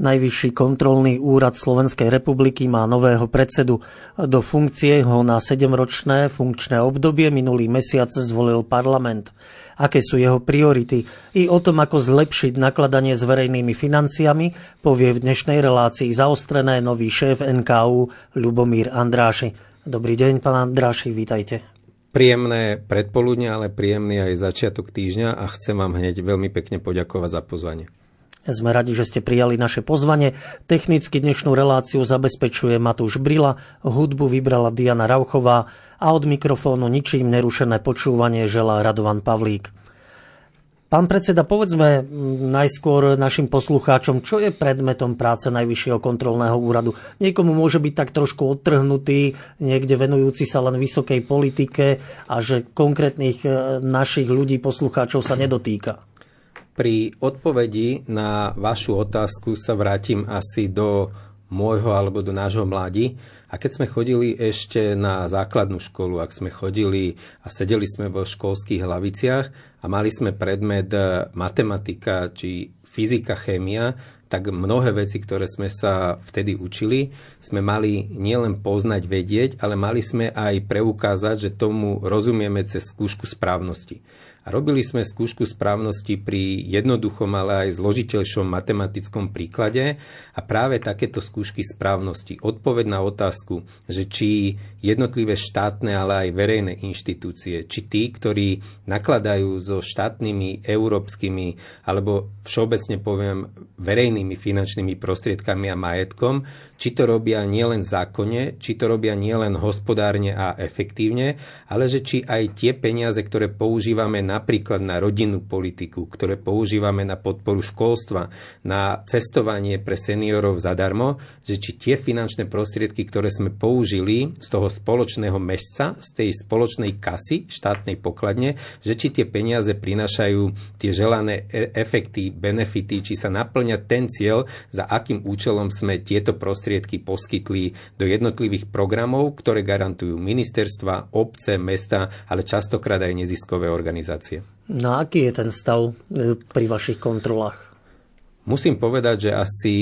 Najvyšší kontrolný úrad Slovenskej republiky má nového predsedu. Do funkcie ho na 7-ročné funkčné obdobie minulý mesiac zvolil parlament. Aké sú jeho priority i o tom, ako zlepšiť nakladanie s verejnými financiami, povie v dnešnej relácii zaostrené nový šéf NKU Ľubomír Andráši. Dobrý deň, pán Andráši, vítajte. Príjemné predpoludne, ale príjemný aj začiatok týždňa a chcem vám hneď veľmi pekne poďakovať za pozvanie. Sme radi, že ste prijali naše pozvanie. Technicky dnešnú reláciu zabezpečuje Matúš Brila, hudbu vybrala Diana Rauchová a od mikrofónu ničím nerušené počúvanie želá Radovan Pavlík. Pán predseda, povedzme najskôr našim poslucháčom, čo je predmetom práce Najvyššieho kontrolného úradu. Niekomu môže byť tak trošku odtrhnutý, niekde venujúci sa len vysokej politike a že konkrétnych e, našich ľudí, poslucháčov sa nedotýka. Pri odpovedi na vašu otázku sa vrátim asi do môjho alebo do nášho mladí. A keď sme chodili ešte na základnú školu, ak sme chodili a sedeli sme vo školských hlaviciach a mali sme predmet e, matematika či fyzika, chémia, tak mnohé veci, ktoré sme sa vtedy učili, sme mali nielen poznať, vedieť, ale mali sme aj preukázať, že tomu rozumieme cez skúšku správnosti. A robili sme skúšku správnosti pri jednoduchom, ale aj zložiteľšom matematickom príklade. A práve takéto skúšky správnosti, odpoveď na otázku, že či jednotlivé štátne, ale aj verejné inštitúcie, či tí, ktorí nakladajú so štátnymi, európskymi alebo všeobecne poviem verejnými finančnými prostriedkami a majetkom, či to robia nielen zákonne, či to robia nielen hospodárne a efektívne, ale že či aj tie peniaze, ktoré používame napríklad na rodinnú politiku, ktoré používame na podporu školstva, na cestovanie pre seniorov zadarmo, že či tie finančné prostriedky, ktoré sme použili z toho spoločného mesca, z tej spoločnej kasy štátnej pokladne, že či tie peniaze prinášajú tie želané e- efekty, benefity, či sa naplňa ten cieľ, za akým účelom sme tieto prostriedky poskytli do jednotlivých programov, ktoré garantujú ministerstva, obce, mesta, ale častokrát aj neziskové organizácie organizácie. No aký je ten stav e, pri vašich kontrolách? Musím povedať, že asi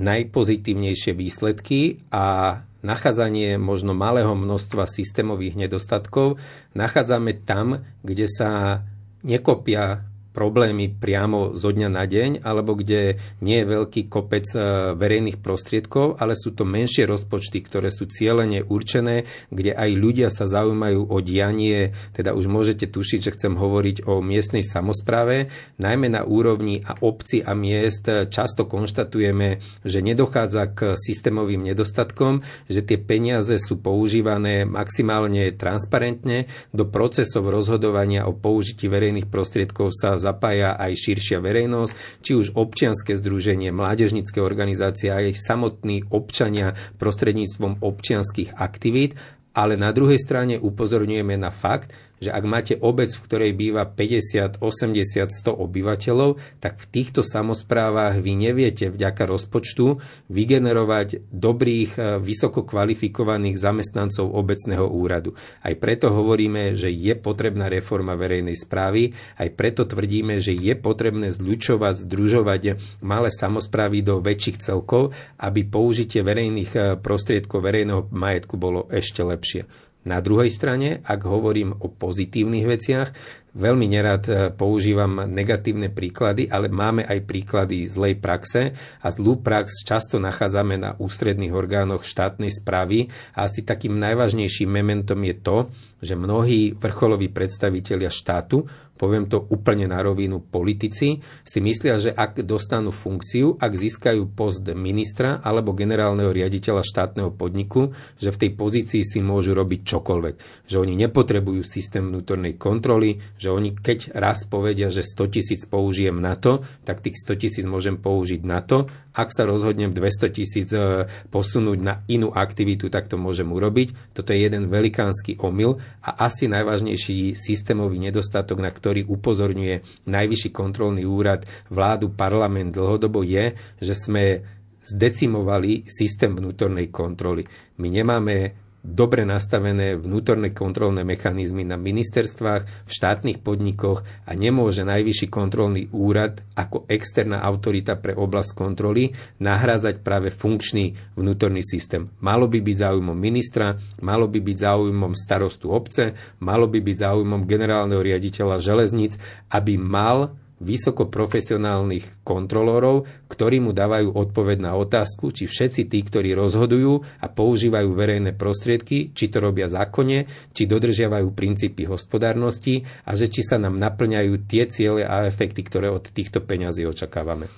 najpozitívnejšie výsledky a nachádzanie možno malého množstva systémových nedostatkov nachádzame tam, kde sa nekopia problémy priamo zo dňa na deň, alebo kde nie je veľký kopec e, verejných prostriedkov, ale sú to menšie rozpočty, ktoré sú cieľene určené, kde aj ľudia sa zaujímajú o dianie, teda už môžete tušiť, že chcem hovoriť o miestnej samozpráve, najmä na úrovni a obci a miest často konštatujeme, že nedochádza k systémovým nedostatkom, že tie peniaze sú používané maximálne transparentne, do procesov rozhodovania o použití verejných prostriedkov sa zapája aj širšia verejnosť, či už občianske združenie, mládežnické organizácie, aj samotní občania prostredníctvom občianských aktivít, ale na druhej strane upozorňujeme na fakt, že ak máte obec, v ktorej býva 50, 80, 100 obyvateľov, tak v týchto samozprávach vy neviete vďaka rozpočtu vygenerovať dobrých, e, vysoko kvalifikovaných zamestnancov obecného úradu. Aj preto hovoríme, že je potrebná reforma verejnej správy, aj preto tvrdíme, že je potrebné zľučovať, združovať malé samozprávy do väčších celkov, aby použitie verejných e, prostriedkov verejného majetku bolo ešte lepšie. Na druhej strane, ak hovorím o pozitívnych veciach, veľmi nerad e, používam negatívne príklady, ale máme aj príklady zlej praxe a zlú prax často nachádzame na ústredných orgánoch štátnej správy a asi takým najvážnejším mementom je to, že mnohí vrcholoví predstavitelia štátu poviem to úplne na rovinu, politici si myslia, že ak dostanú funkciu, ak získajú post ministra alebo generálneho riaditeľa štátneho podniku, že v tej pozícii si môžu robiť čokoľvek. Že oni nepotrebujú systém vnútornej kontroly, že oni keď raz povedia, že 100 tisíc použijem na to, tak tých 100 tisíc môžem použiť na to. Ak sa rozhodnem 200 tisíc e, posunúť na inú aktivitu, tak to môžem urobiť. Toto je jeden velikánsky omyl a asi najvážnejší systémový nedostatok, na ktorý upozorňuje Najvyšší kontrolný úrad, vládu, parlament dlhodobo je, že sme zdecimovali systém vnútornej kontroly. My nemáme dobre nastavené vnútorné kontrolné mechanizmy na ministerstvách, v štátnych podnikoch a nemôže najvyšší kontrolný úrad ako externá autorita pre oblasť kontroly nahrázať práve funkčný vnútorný systém. Malo by byť záujmom ministra, malo by byť záujmom starostu obce, malo by byť záujmom generálneho riaditeľa železníc, aby mal vysoko profesionálnych kontrolórov, ktorí mu dávajú odpoveď na otázku, či všetci tí, ktorí rozhodujú a používajú verejné prostriedky, či to robia zákonne, či dodržiavajú princípy hospodárnosti a že či sa nám naplňajú tie ciele a efekty, ktoré od týchto peňazí očakávame.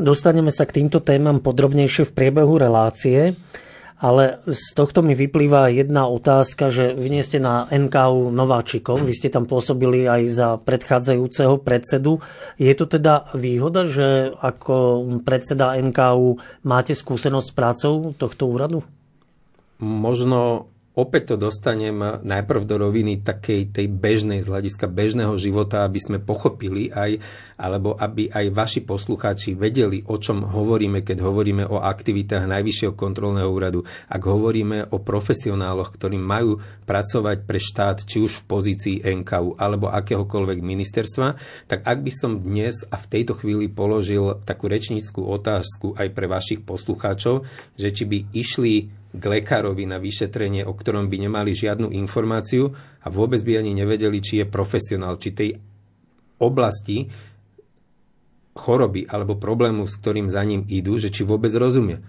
Dostaneme sa k týmto témam podrobnejšie v priebehu relácie. Ale z tohto mi vyplýva jedna otázka, že vy nie ste na NKU nováčikom, vy ste tam pôsobili aj za predchádzajúceho predsedu. Je to teda výhoda, že ako predseda NKU máte skúsenosť s prácou tohto úradu? Možno opäť to dostanem najprv do roviny takej tej bežnej, z hľadiska bežného života, aby sme pochopili aj, alebo aby aj vaši poslucháči vedeli, o čom hovoríme, keď hovoríme o aktivitách Najvyššieho kontrolného úradu. Ak hovoríme o profesionáloch, ktorí majú pracovať pre štát, či už v pozícii NKU alebo akéhokoľvek ministerstva, tak ak by som dnes a v tejto chvíli položil takú rečníckú otázku aj pre vašich poslucháčov, že či by išli k lekárovi na vyšetrenie, o ktorom by nemali žiadnu informáciu a vôbec by ani nevedeli, či je profesionál, či tej oblasti choroby alebo problému, s ktorým za ním idú, že či vôbec rozumie.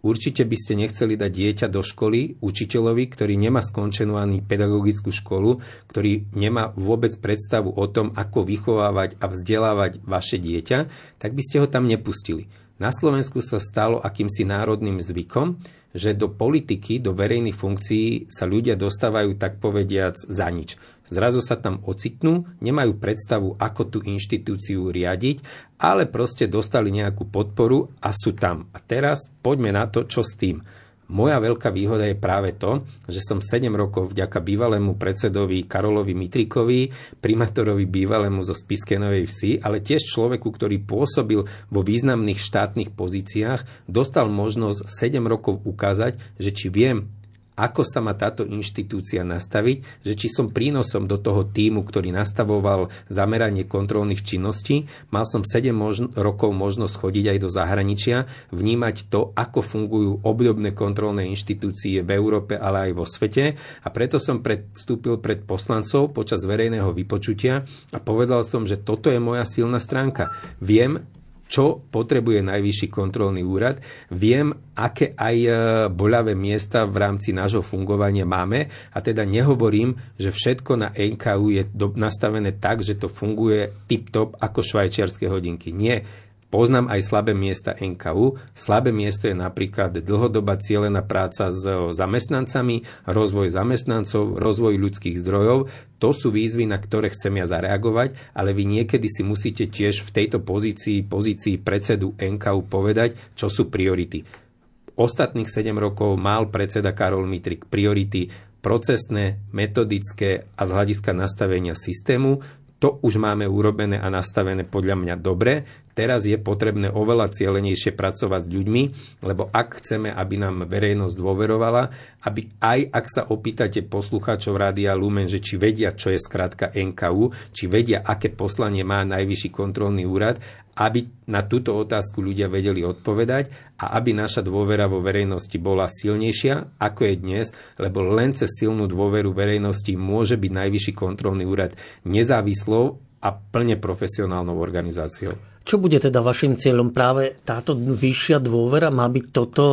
Určite by ste nechceli dať dieťa do školy učiteľovi, ktorý nemá skončenú ani pedagogickú školu, ktorý nemá vôbec predstavu o tom, ako vychovávať a vzdelávať vaše dieťa, tak by ste ho tam nepustili. Na Slovensku sa stalo akýmsi národným zvykom, že do politiky, do verejných funkcií sa ľudia dostávajú tak povediac za nič. Zrazu sa tam ocitnú, nemajú predstavu, ako tú inštitúciu riadiť, ale proste dostali nejakú podporu a sú tam. A teraz poďme na to, čo s tým. Moja veľká výhoda je práve to, že som 7 rokov vďaka bývalému predsedovi Karolovi Mitrikovi, primátorovi bývalému zo Spiskenovej vsi, ale tiež človeku, ktorý pôsobil vo významných štátnych pozíciách, dostal možnosť 7 rokov ukázať, že či viem ako sa má táto inštitúcia nastaviť, že či som prínosom do toho týmu, ktorý nastavoval zameranie kontrolných činností, mal som 7 možno, rokov možnosť chodiť aj do zahraničia, vnímať to, ako fungujú obdobné kontrolné inštitúcie v Európe, ale aj vo svete a preto som predstúpil pred poslancov počas verejného vypočutia a povedal som, že toto je moja silná stránka. Viem, čo potrebuje najvyšší kontrolný úrad. Viem, aké aj e, boľavé miesta v rámci nášho fungovania máme a teda nehovorím, že všetko na NKU je nastavené tak, že to funguje tip-top ako švajčiarske hodinky. Nie Poznám aj slabé miesta NKU. Slabé miesto je napríklad dlhodobá cieľená práca s zamestnancami, rozvoj zamestnancov, rozvoj ľudských zdrojov. To sú výzvy, na ktoré chcem ja zareagovať, ale vy niekedy si musíte tiež v tejto pozícii, pozícii predsedu NKU povedať, čo sú priority. Ostatných 7 rokov mal predseda Karol Mitrik priority procesné, metodické a z hľadiska nastavenia systému. To už máme urobené a nastavené podľa mňa dobre. Teraz je potrebné oveľa cieľenejšie pracovať s ľuďmi, lebo ak chceme, aby nám verejnosť dôverovala, aby aj ak sa opýtate poslucháčov Rádia Lumen, že či vedia, čo je skrátka NKU, či vedia, aké poslanie má Najvyšší kontrolný úrad, aby na túto otázku ľudia vedeli odpovedať a aby naša dôvera vo verejnosti bola silnejšia, ako je dnes, lebo len cez silnú dôveru verejnosti môže byť Najvyšší kontrolný úrad nezávislou a plne profesionálnou organizáciou. Čo bude teda vašim cieľom? Práve táto vyššia dôvera má byť toto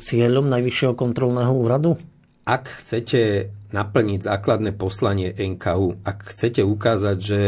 cieľom Najvyššieho kontrolného úradu? Ak chcete naplniť základné poslanie NKU, ak chcete ukázať, že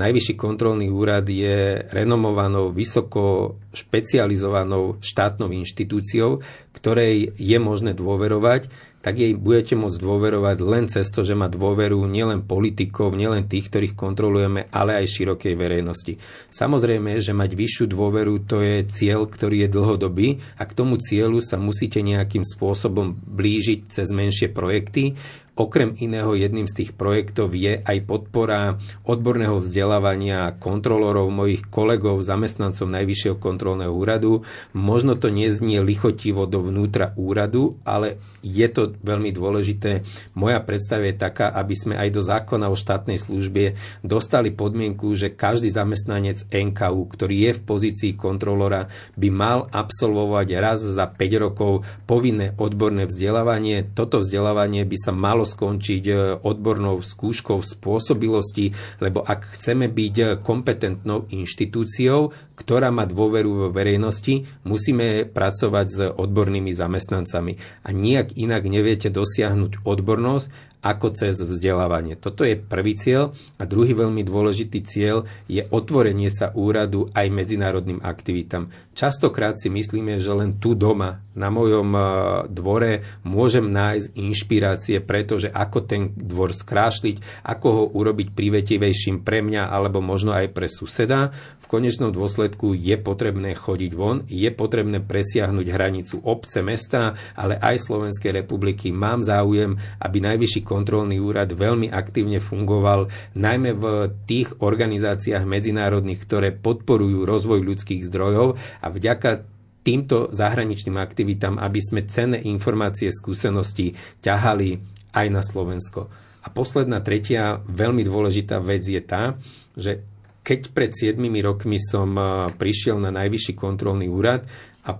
Najvyšší kontrolný úrad je renomovanou, vysoko špecializovanou štátnou inštitúciou, ktorej je možné dôverovať, tak jej budete môcť dôverovať len cez to, že má dôveru nielen politikov, nielen tých, ktorých kontrolujeme, ale aj širokej verejnosti. Samozrejme, že mať vyššiu dôveru to je cieľ, ktorý je dlhodobý a k tomu cieľu sa musíte nejakým spôsobom blížiť cez menšie projekty. Okrem iného jedným z tých projektov je aj podpora odborného vzdelávania kontrolorov, mojich kolegov, zamestnancov Najvyššieho kontrolného úradu. Možno to neznie lichotivo dovnútra úradu, ale je to veľmi dôležité. Moja predstava je taká, aby sme aj do zákona o štátnej službe dostali podmienku, že každý zamestnanec NKU, ktorý je v pozícii kontrolora, by mal absolvovať raz za 5 rokov povinné odborné vzdelávanie. Toto vzdelávanie by sa malo skončiť e, odbornou skúškou spôsobilosti, lebo ak chceme byť kompetentnou inštitúciou, ktorá má dôveru vo verejnosti, musíme pracovať s odbornými zamestnancami. A nijak inak neviete dosiahnuť odbornosť, ako cez vzdelávanie. Toto je prvý cieľ a druhý veľmi dôležitý cieľ je otvorenie sa úradu aj medzinárodným aktivitám. Častokrát si myslíme, že len tu doma, na mojom e, dvore, môžem nájsť inšpirácie, pretože ako ten dvor skrášliť, ako ho urobiť privetivejším pre mňa alebo možno aj pre suseda. V konečnom dôsledku je potrebné chodiť von, je potrebné presiahnuť hranicu obce, mesta, ale aj Slovenskej republiky. Mám záujem, aby najvyšší kontrolný úrad veľmi aktívne fungoval, najmä v tých organizáciách medzinárodných, ktoré podporujú rozvoj ľudských zdrojov a vďaka týmto zahraničným aktivitám, aby sme cenné informácie, skúsenosti ťahali aj na Slovensko. A posledná, tretia, veľmi dôležitá vec je tá, že keď pred 7 rokmi som prišiel na najvyšší kontrolný úrad a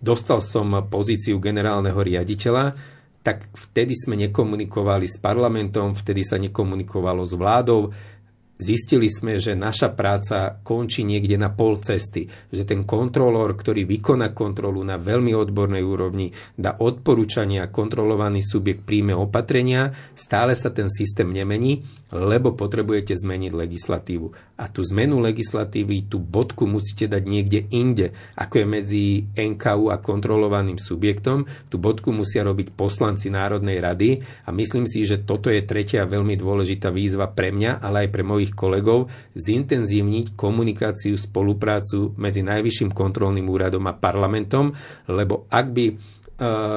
dostal som pozíciu generálneho riaditeľa, tak vtedy sme nekomunikovali s parlamentom, vtedy sa nekomunikovalo s vládou, Zistili sme, že naša práca končí niekde na pol cesty, že ten kontrolór, ktorý vykoná kontrolu na veľmi odbornej úrovni, dá odporúčania, kontrolovaný subjekt príjme opatrenia, stále sa ten systém nemení, lebo potrebujete zmeniť legislatívu. A tú zmenu legislatívy, tú bodku musíte dať niekde inde, ako je medzi NKU a kontrolovaným subjektom. Tú bodku musia robiť poslanci Národnej rady a myslím si, že toto je tretia veľmi dôležitá výzva pre mňa, ale aj pre mojich svojich kolegov zintenzívniť komunikáciu, spoluprácu medzi Najvyšším kontrolným úradom a parlamentom, lebo ak by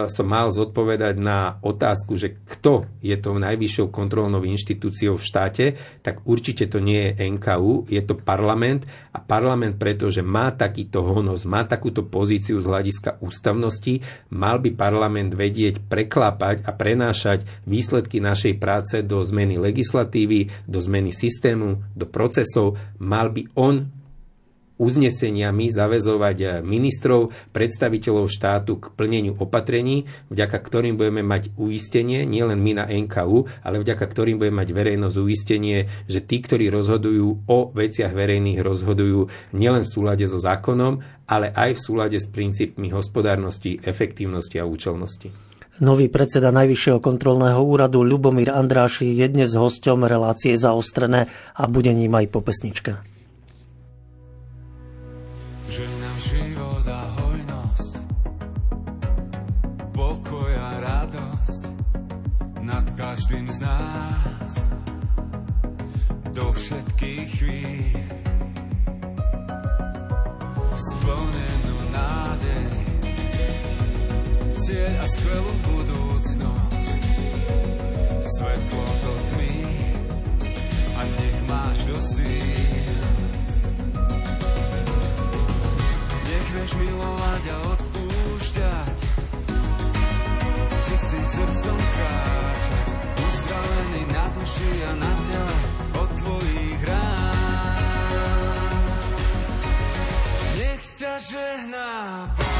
som mal zodpovedať na otázku, že kto je tou najvyššou kontrolnou inštitúciou v štáte, tak určite to nie je NKU, je to parlament. A parlament, pretože má takýto honos, má takúto pozíciu z hľadiska ústavnosti, mal by parlament vedieť preklápať a prenášať výsledky našej práce do zmeny legislatívy, do zmeny systému, do procesov, mal by on uzneseniami zavezovať eh, ministrov, predstaviteľov štátu k plneniu opatrení, vďaka ktorým budeme mať uistenie, nielen my na NKU, ale vďaka ktorým budeme mať verejnosť uistenie, že tí, ktorí rozhodujú o veciach verejných, rozhodujú nielen v súlade so zákonom, ale aj v súlade s princípmi hospodárnosti, efektívnosti a účelnosti. Nový predseda Najvyššieho kontrolného úradu Ľubomír Andráši je dnes hosťom relácie zaostrené a bude ním aj po pesničke. Všetkých chvíľ. Splnenú nádej. Cieľ a skvelú budúcnosť. Svetlo do tmy A nech máš do síl. Vieš milovať a odpúšťať. S čistým srdcom kráčať Uzdravený na duši a na tele od tvojich rán. Nech ťa žehná Pán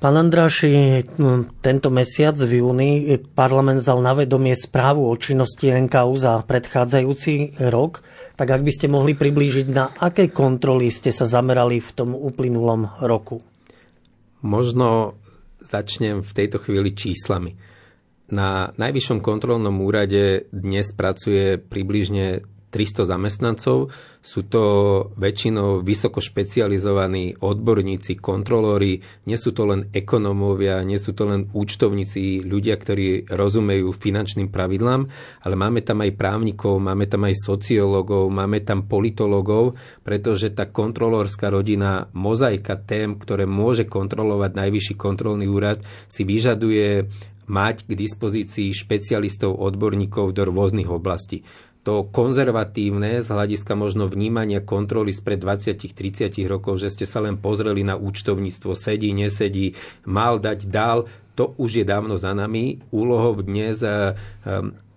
Pán Andráši, tento mesiac v júni parlament zal na vedomie správu o činnosti NKU za predchádzajúci rok. Tak ak by ste mohli priblížiť, na aké kontroly ste sa zamerali v tom uplynulom roku? Možno začnem v tejto chvíli číslami. Na Najvyššom kontrolnom úrade dnes pracuje približne 300 zamestnancov. Sú to väčšinou vysoko špecializovaní odborníci, kontrolóri, nie sú to len ekonómovia, nie sú to len účtovníci, ľudia, ktorí rozumejú finančným pravidlám, ale máme tam aj právnikov, máme tam aj sociológov, máme tam politológov, pretože tá kontrolórská rodina, mozaika tém, ktoré môže kontrolovať Najvyšší kontrolný úrad, si vyžaduje mať k dispozícii špecialistov, odborníkov do rôznych oblastí to konzervatívne z hľadiska možno vnímania kontroly spred 20-30 rokov, že ste sa len pozreli na účtovníctvo, sedí, nesedí, mal dať, dal, to už je dávno za nami. Úlohou dnes eh,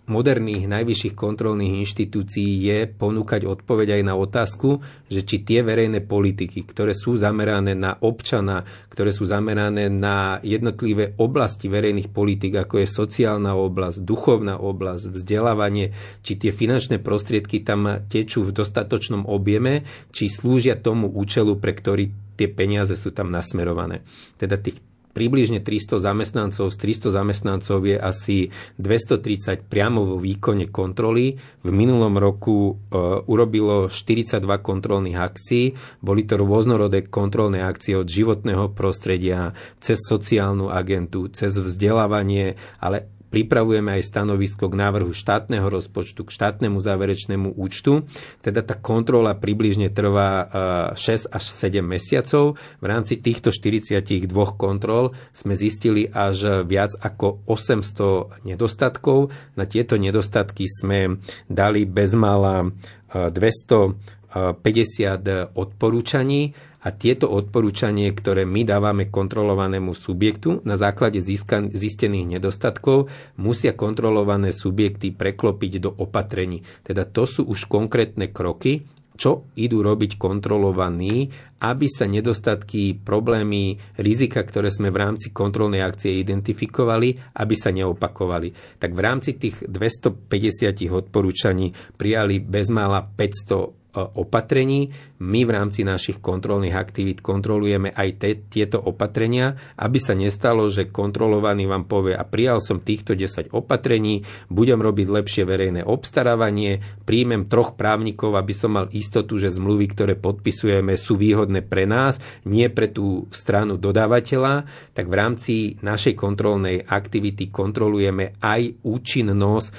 moderných najvyšších kontrolných inštitúcií je ponúkať odpoveď aj na otázku, že či tie verejné politiky, ktoré sú zamerané na občana, ktoré sú zamerané na jednotlivé oblasti verejných politik, ako je sociálna oblasť, duchovná oblasť, vzdelávanie, či tie finančné prostriedky tam tečú v dostatočnom objeme, či slúžia tomu účelu, pre ktorý tie peniaze sú tam nasmerované. Teda tých približne 300 zamestnancov. Z 300 zamestnancov je asi 230 priamo vo výkone kontroly. V minulom roku e, urobilo 42 kontrolných akcií. Boli to rôznorodé kontrolné akcie od životného prostredia, cez sociálnu agentu, cez vzdelávanie, ale pripravujeme aj stanovisko k návrhu štátneho rozpočtu, k štátnemu záverečnému účtu. Teda tá kontrola približne trvá 6 e, až 7 mesiacov. V rámci týchto 42 kontrol sme zistili až viac ako 800 nedostatkov. Na tieto nedostatky sme dali bezmála 250 e, odporúčaní a tieto odporúčanie, ktoré my dávame kontrolovanému subjektu na základe zistených nedostatkov, musia kontrolované subjekty preklopiť do opatrení. Teda to sú už konkrétne kroky, čo idú robiť kontrolovaní, aby sa nedostatky, problémy, rizika, ktoré sme v rámci kontrolnej akcie identifikovali, aby sa neopakovali. Tak v rámci tých 250 odporúčaní prijali bezmála 500 opatrení. My v rámci našich kontrolných aktivít kontrolujeme aj te, tieto opatrenia, aby sa nestalo, že kontrolovaný vám povie a prijal som týchto 10 opatrení, budem robiť lepšie verejné obstarávanie, príjmem troch právnikov, aby som mal istotu, že zmluvy, ktoré podpisujeme, sú výhodné pre nás, nie pre tú stranu dodávateľa, tak v rámci našej kontrolnej aktivity kontrolujeme aj účinnosť e,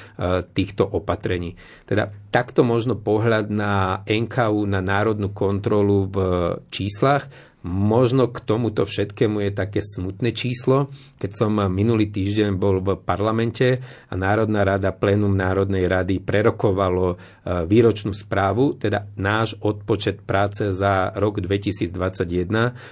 týchto opatrení. Teda takto možno pohľad na NKU, na národnú kontrolu v číslach. Možno k tomuto všetkému je také smutné číslo. Keď som minulý týždeň bol v parlamente a Národná rada, plénum Národnej rady prerokovalo e, výročnú správu, teda náš odpočet práce za rok 2021,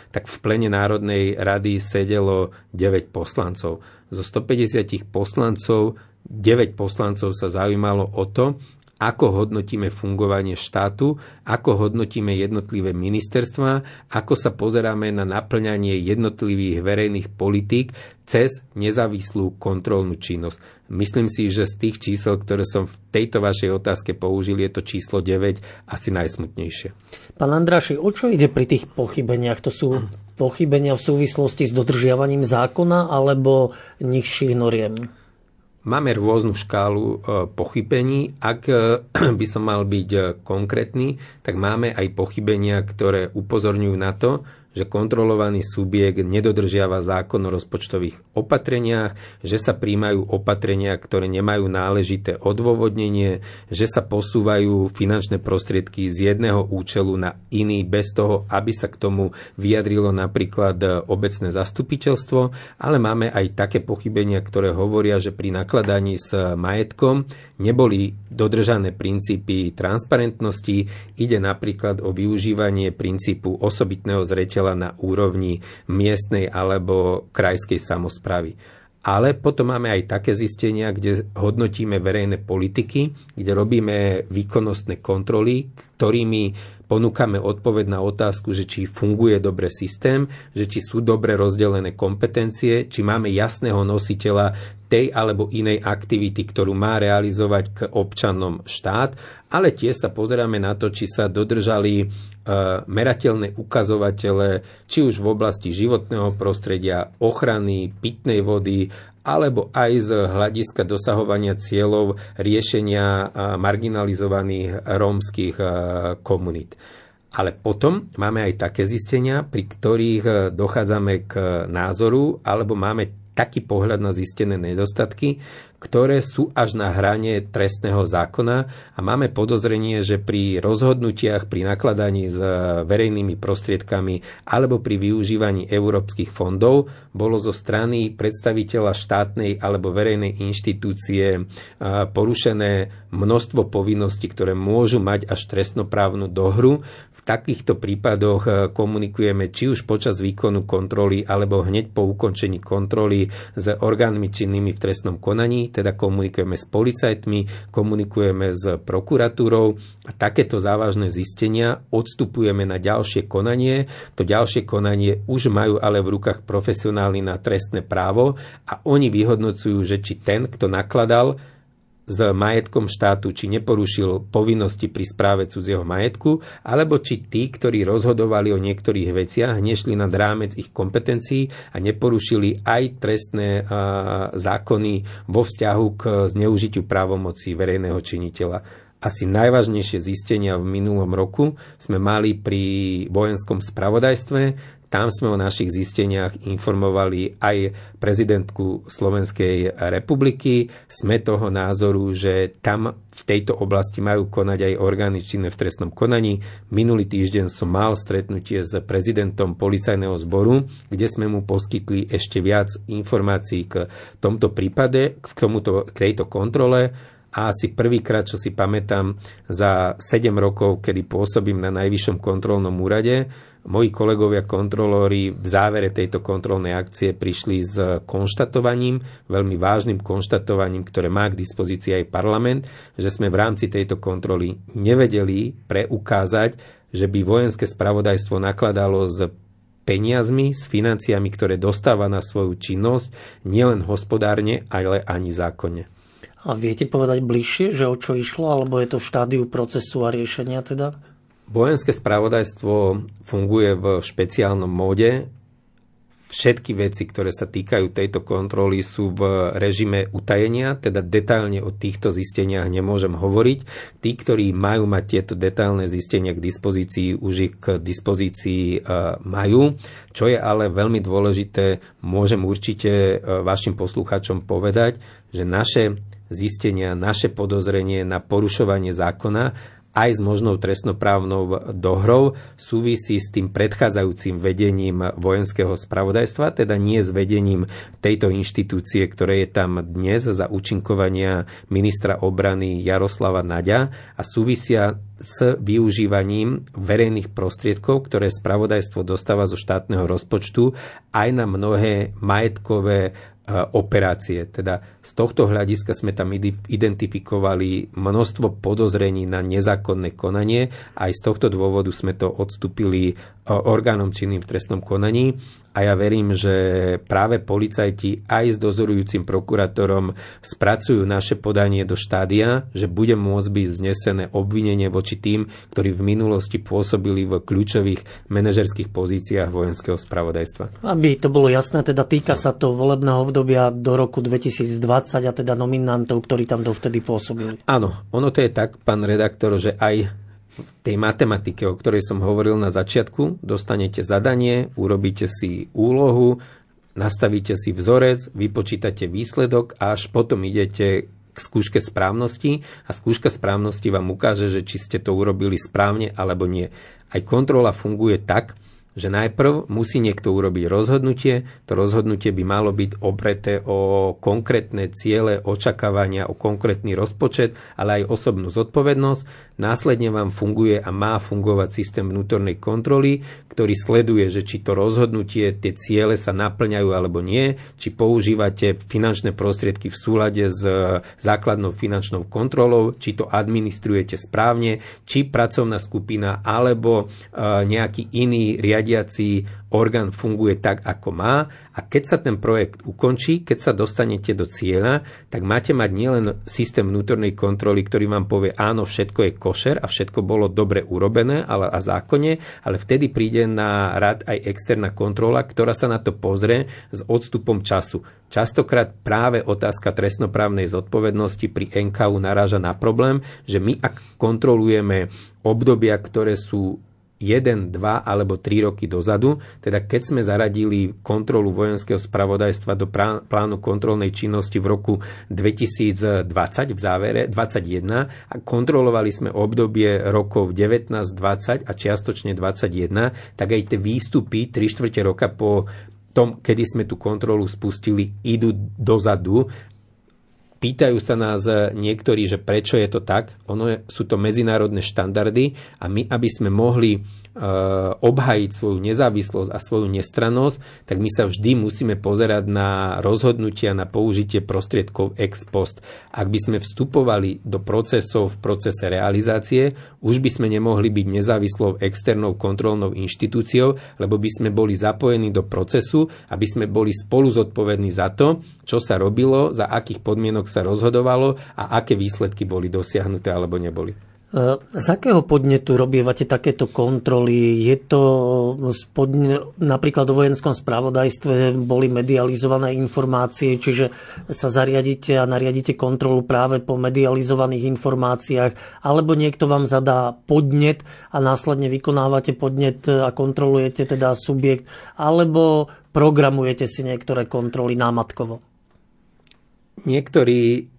tak v plene Národnej rady sedelo 9 poslancov. Zo 150 poslancov 9 poslancov sa zaujímalo o to, ako hodnotíme fungovanie štátu, ako hodnotíme jednotlivé ministerstva, ako sa pozeráme na naplňanie jednotlivých verejných politík cez nezávislú kontrolnú činnosť. Myslím si, že z tých čísel, ktoré som v tejto vašej otázke použil, je to číslo 9 asi najsmutnejšie. Pán Andráši, o čo ide pri tých pochybeniach? To sú pochybenia v súvislosti s dodržiavaním zákona alebo nižších noriem? Máme rôznu škálu e, pochybení. Ak e, by som mal byť e, konkrétny, tak máme aj pochybenia, ktoré upozorňujú na to, že kontrolovaný subjekt nedodržiava zákon o rozpočtových opatreniach, že sa príjmajú opatrenia, ktoré nemajú náležité odôvodnenie, že sa posúvajú finančné prostriedky z jedného účelu na iný bez toho, aby sa k tomu vyjadrilo napríklad obecné zastupiteľstvo, ale máme aj také pochybenia, ktoré hovoria, že pri nakladaní s majetkom neboli dodržané princípy transparentnosti, ide napríklad o využívanie princípu osobitného zreteľa riaditeľa na úrovni miestnej alebo krajskej samozpravy. Ale potom máme aj také zistenia, kde hodnotíme verejné politiky, kde robíme výkonnostné kontroly, ktorými ponúkame odpoveď na otázku, že či funguje dobre systém, že či sú dobre rozdelené kompetencie, či máme jasného nositeľa tej alebo inej aktivity, ktorú má realizovať k občanom štát, ale tiež sa pozeráme na to, či sa dodržali e, merateľné ukazovatele, či už v oblasti životného prostredia, ochrany, pitnej vody, alebo aj z hľadiska dosahovania cieľov riešenia e, marginalizovaných rómskych e, komunít. Ale potom máme aj také zistenia, pri ktorých dochádzame k názoru alebo máme taký pohľad na zistené nedostatky, ktoré sú až na hrane trestného zákona a máme podozrenie, že pri rozhodnutiach, pri nakladaní s verejnými prostriedkami alebo pri využívaní európskych fondov bolo zo strany predstaviteľa štátnej alebo verejnej inštitúcie porušené množstvo povinností, ktoré môžu mať až trestnoprávnu dohru. V takýchto prípadoch komunikujeme či už počas výkonu kontroly alebo hneď po ukončení kontroly s orgánmi činnými v trestnom konaní teda komunikujeme s policajtmi, komunikujeme s prokuratúrou a takéto závažné zistenia odstupujeme na ďalšie konanie. To ďalšie konanie už majú ale v rukách profesionáli na trestné právo a oni vyhodnocujú, že či ten, kto nakladal s majetkom štátu, či neporušil povinnosti pri správe cudzieho majetku, alebo či tí, ktorí rozhodovali o niektorých veciach, nešli nad rámec ich kompetencií a neporušili aj trestné zákony vo vzťahu k zneužitiu právomocí verejného činiteľa asi najvážnejšie zistenia v minulom roku sme mali pri vojenskom spravodajstve. Tam sme o našich zisteniach informovali aj prezidentku Slovenskej republiky. Sme toho názoru, že tam v tejto oblasti majú konať aj orgány činné v trestnom konaní. Minulý týždeň som mal stretnutie s prezidentom policajného zboru, kde sme mu poskytli ešte viac informácií k tomto prípade, k, tomuto, k tejto kontrole a asi prvýkrát, čo si pamätám, za 7 rokov, kedy pôsobím na Najvyššom kontrolnom úrade, moji kolegovia kontrolóri v závere tejto kontrolnej akcie prišli s konštatovaním, veľmi vážnym konštatovaním, ktoré má k dispozícii aj parlament, že sme v rámci tejto kontroly nevedeli preukázať, že by vojenské spravodajstvo nakladalo s peniazmi, s financiami, ktoré dostáva na svoju činnosť, nielen hospodárne, ale ani zákonne. A viete povedať bližšie, že o čo išlo, alebo je to v štádiu procesu a riešenia teda? Vojenské spravodajstvo funguje v špeciálnom móde. Všetky veci, ktoré sa týkajú tejto kontroly, sú v režime utajenia, teda detailne o týchto zisteniach nemôžem hovoriť. Tí, ktorí majú mať tieto detailné zistenia k dispozícii, už ich k dispozícii e, majú. Čo je ale veľmi dôležité, môžem určite e, vašim poslucháčom povedať, že naše zistenia, naše podozrenie na porušovanie zákona aj s možnou trestnoprávnou dohrou súvisí s tým predchádzajúcim vedením vojenského spravodajstva, teda nie s vedením tejto inštitúcie, ktoré je tam dnes za účinkovania ministra obrany Jaroslava Naďa a súvisia s využívaním verejných prostriedkov, ktoré spravodajstvo dostáva zo štátneho rozpočtu aj na mnohé majetkové operácie. Teda z tohto hľadiska sme tam identifikovali množstvo podozrení na nezákonné konanie. Aj z tohto dôvodu sme to odstúpili orgánom činným v trestnom konaní a ja verím, že práve policajti aj s dozorujúcim prokurátorom spracujú naše podanie do štádia, že bude môcť byť vznesené obvinenie voči tým, ktorí v minulosti pôsobili v kľúčových manažerských pozíciách vojenského spravodajstva. Aby to bolo jasné, teda týka sa to volebného obdobia do roku 2020 a teda nominantov, ktorí tam dovtedy pôsobili. Áno, ono to je tak, pán redaktor, že aj tej matematike, o ktorej som hovoril na začiatku, dostanete zadanie, urobíte si úlohu, nastavíte si vzorec, vypočítate výsledok a až potom idete k skúške správnosti a skúška správnosti vám ukáže, že či ste to urobili správne alebo nie. Aj kontrola funguje tak, že najprv musí niekto urobiť rozhodnutie, to rozhodnutie by malo byť opreté o konkrétne ciele, očakávania, o konkrétny rozpočet, ale aj osobnú zodpovednosť. Následne vám funguje a má fungovať systém vnútornej kontroly, ktorý sleduje, že či to rozhodnutie, tie ciele sa naplňajú alebo nie, či používate finančné prostriedky v súlade s základnou finančnou kontrolou, či to administrujete správne, či pracovná skupina alebo nejaký iný riaditeľ riadiaci orgán funguje tak, ako má a keď sa ten projekt ukončí, keď sa dostanete do cieľa, tak máte mať nielen systém vnútornej kontroly, ktorý vám povie, áno, všetko je košer a všetko bolo dobre urobené ale, a zákonne, ale vtedy príde na rad aj externá kontrola, ktorá sa na to pozrie s odstupom času. Častokrát práve otázka trestnoprávnej zodpovednosti pri NKU naráža na problém, že my ak kontrolujeme obdobia, ktoré sú 1, 2 alebo 3 roky dozadu, teda keď sme zaradili kontrolu vojenského spravodajstva do plánu kontrolnej činnosti v roku 2020 v závere 21 a kontrolovali sme obdobie rokov 19, 20 a čiastočne 21, tak aj tie výstupy 3 čtvrte roka po tom, kedy sme tú kontrolu spustili, idú dozadu Pýtajú sa nás niektorí, že prečo je to tak. Ono je, sú to medzinárodné štandardy a my, aby sme mohli Eh, obhajiť svoju nezávislosť a svoju nestrannosť, tak my sa vždy musíme pozerať na rozhodnutia, na použitie prostriedkov ex post. Ak by sme vstupovali do procesov v procese realizácie, už by sme nemohli byť nezávislou externou kontrolnou inštitúciou, lebo by sme boli zapojení do procesu, aby sme boli spolu zodpovední za to, čo sa robilo, za akých podmienok sa rozhodovalo a aké výsledky boli dosiahnuté alebo neboli. Z akého podnetu robievate takéto kontroly? Je to spodne, napríklad o vojenskom spravodajstve boli medializované informácie, čiže sa zariadíte a nariadíte kontrolu práve po medializovaných informáciách, alebo niekto vám zadá podnet a následne vykonávate podnet a kontrolujete teda subjekt, alebo programujete si niektoré kontroly námatkovo? Niektorí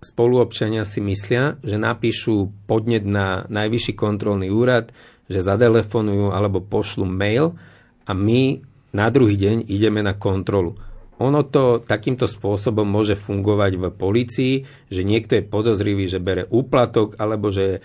spoluobčania si myslia, že napíšu podnet na najvyšší kontrolný úrad, že zadelefonujú alebo pošlu mail a my na druhý deň ideme na kontrolu. Ono to takýmto spôsobom môže fungovať v policii, že niekto je podozrivý, že bere úplatok alebo že e,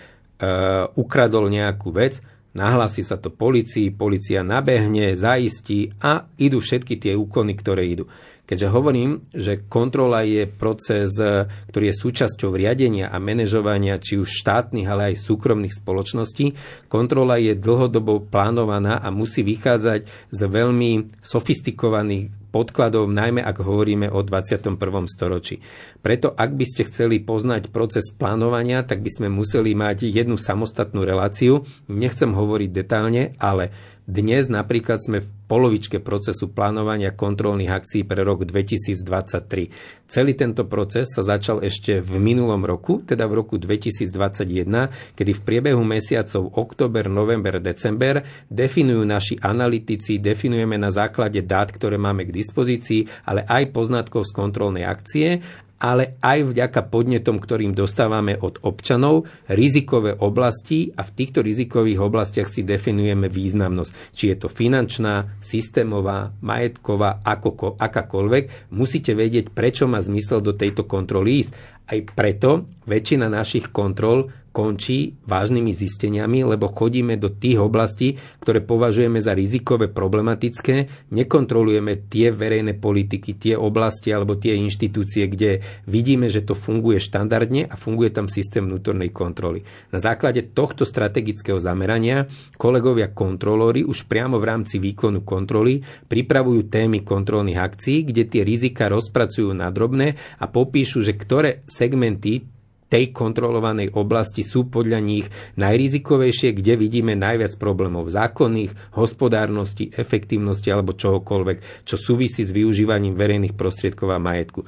ukradol nejakú vec, nahlási sa to policii, policia nabehne, zaistí a idú všetky tie úkony, ktoré idú. Keďže hovorím, že kontrola je proces, ktorý je súčasťou riadenia a manažovania či už štátnych, ale aj súkromných spoločností, kontrola je dlhodobo plánovaná a musí vychádzať z veľmi sofistikovaných podkladov, najmä ak hovoríme o 21. storočí. Preto ak by ste chceli poznať proces plánovania, tak by sme museli mať jednu samostatnú reláciu. Nechcem hovoriť detálne, ale dnes napríklad sme v polovičke procesu plánovania kontrolných akcií pre rok 2023. Celý tento proces sa začal ešte v minulom roku, teda v roku 2021, kedy v priebehu mesiacov október, november, december definujú naši analytici, definujeme na základe dát, ktoré máme k dispozícii, ale aj poznatkov z kontrolnej akcie ale aj vďaka podnetom, ktorým dostávame od občanov, rizikové oblasti a v týchto rizikových oblastiach si definujeme významnosť. Či je to finančná, systémová, majetková, ako, akákoľvek, musíte vedieť, prečo má zmysel do tejto kontroly ísť. Aj preto väčšina našich kontrol končí vážnymi zisteniami, lebo chodíme do tých oblastí, ktoré považujeme za rizikové problematické, nekontrolujeme tie verejné politiky, tie oblasti alebo tie inštitúcie, kde vidíme, že to funguje štandardne a funguje tam systém vnútornej kontroly. Na základe tohto strategického zamerania kolegovia kontrolóri už priamo v rámci výkonu kontroly pripravujú témy kontrolných akcií, kde tie rizika rozpracujú na drobné a popíšu, že ktoré segmenty tej kontrolovanej oblasti sú podľa nich najrizikovejšie, kde vidíme najviac problémov zákonných, hospodárnosti, efektívnosti alebo čohokoľvek, čo súvisí s využívaním verejných prostriedkov a majetku.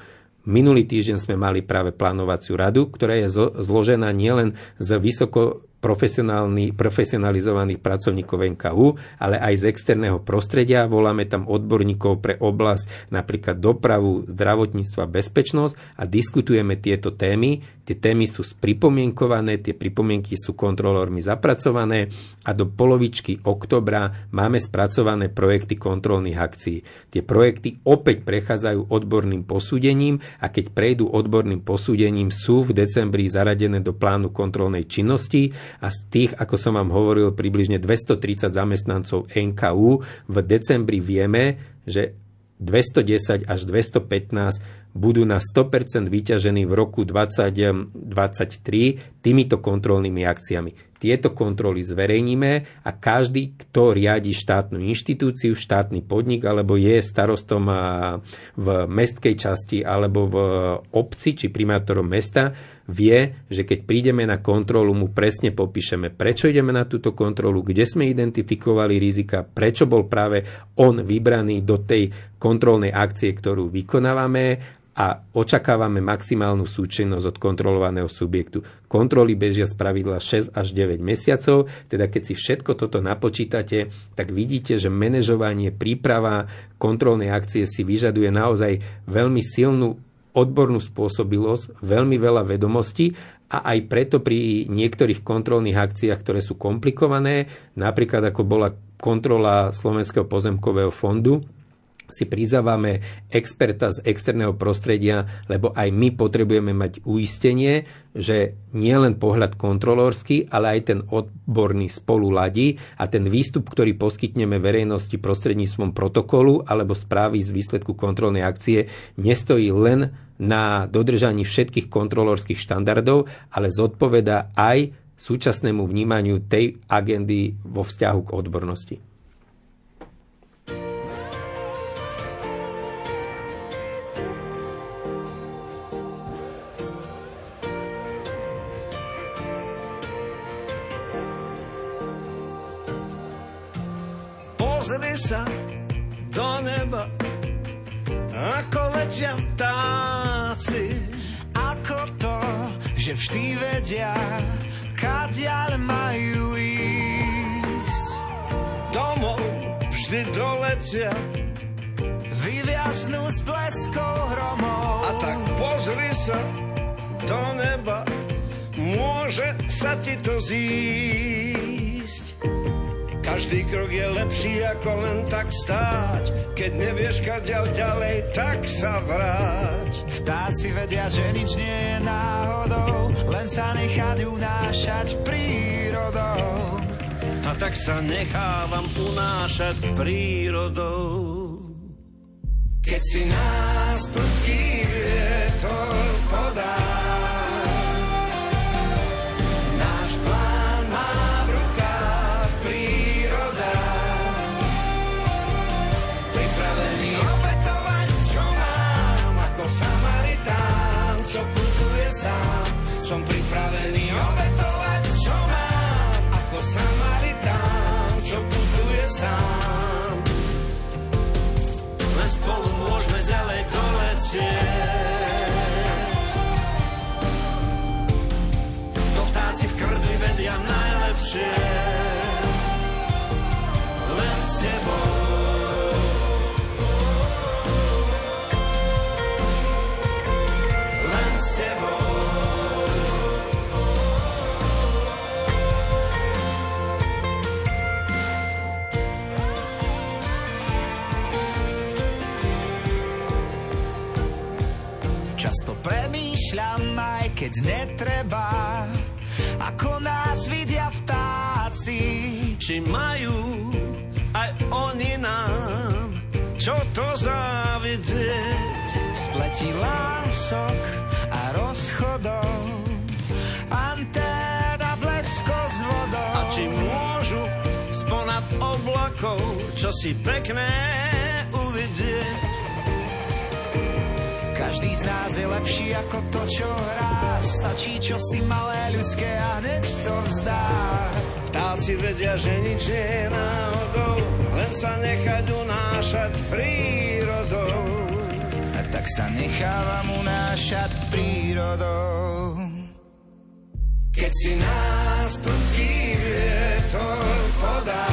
Minulý týždeň sme mali práve plánovaciu radu, ktorá je zložená nielen z vysoko profesionalizovaných pracovníkov NKU, ale aj z externého prostredia. Voláme tam odborníkov pre oblasť napríklad dopravu, zdravotníctvo a bezpečnosť a diskutujeme tieto témy. Tie témy sú spripomienkované, tie pripomienky sú kontrolórmi zapracované a do polovičky oktobra máme spracované projekty kontrolných akcií. Tie projekty opäť prechádzajú odborným posúdením a keď prejdú odborným posúdením, sú v decembri zaradené do plánu kontrolnej činnosti a z tých, ako som vám hovoril, približne 230 zamestnancov NKU v decembri vieme, že 210 až 215 budú na 100% vyťažení v roku 2023 týmito kontrolnými akciami. Tieto kontroly zverejníme a každý, kto riadi štátnu inštitúciu, štátny podnik alebo je starostom v mestskej časti alebo v obci či primátorom mesta, vie, že keď prídeme na kontrolu, mu presne popíšeme, prečo ideme na túto kontrolu, kde sme identifikovali rizika, prečo bol práve on vybraný do tej kontrolnej akcie, ktorú vykonávame a očakávame maximálnu súčinnosť od kontrolovaného subjektu. Kontroly bežia z pravidla 6 až 9 mesiacov, teda keď si všetko toto napočítate, tak vidíte, že manažovanie, príprava kontrolnej akcie si vyžaduje naozaj veľmi silnú odbornú spôsobilosť, veľmi veľa vedomostí a aj preto pri niektorých kontrolných akciách, ktoré sú komplikované, napríklad ako bola kontrola Slovenského pozemkového fondu, si prizávame experta z externého prostredia, lebo aj my potrebujeme mať uistenie, že nie len pohľad kontrolórsky, ale aj ten odborný spolu ladí a ten výstup, ktorý poskytneme verejnosti prostredníctvom protokolu alebo správy z výsledku kontrolnej akcie, nestojí len na dodržaní všetkých kontrolórskych štandardov, ale zodpoveda aj súčasnému vnímaniu tej agendy vo vzťahu k odbornosti. Sa do neba, ako letia vtáci. Ako to, že vždy vedia, kadiaľ majú ísť. Domov vždy doletia, vyviaznú s bleskou hromov. A tak pozri sa do neba, môže sa ti to zísť. Každý krok je lepší ako len tak stáť. Keď nevieš ďal ďalej, tak sa vráť. Vtáci vedia, že nič nie je náhodou, len sa nechať unášať prírodou. A tak sa nechávam unášať prírodou. Keď si nás prudký vietor podá, Som pripravený obetovať, čo mám, ako Samaritán, čo putuje sám. Len spolu môžeme ďalej doletieť. To vtáci v krdli vedia najlepšie. Premýšľam, aj keď netreba, ako nás vidia vtáci. Či majú aj oni nám, čo to závidieť. Spletí lások a rozchodov, anténa blesko s vodou. A či môžu sponad oblakov, čo si pekné uvidieť každý z nás je lepší ako to, čo hrá. Stačí čo si malé ľudské a hneď to vzdá. Vtáci vedia, že nič nie je náhodou, len sa nechať unášať prírodou. A tak sa nechávam unášať prírodou. keď si nás prudký vietor podá.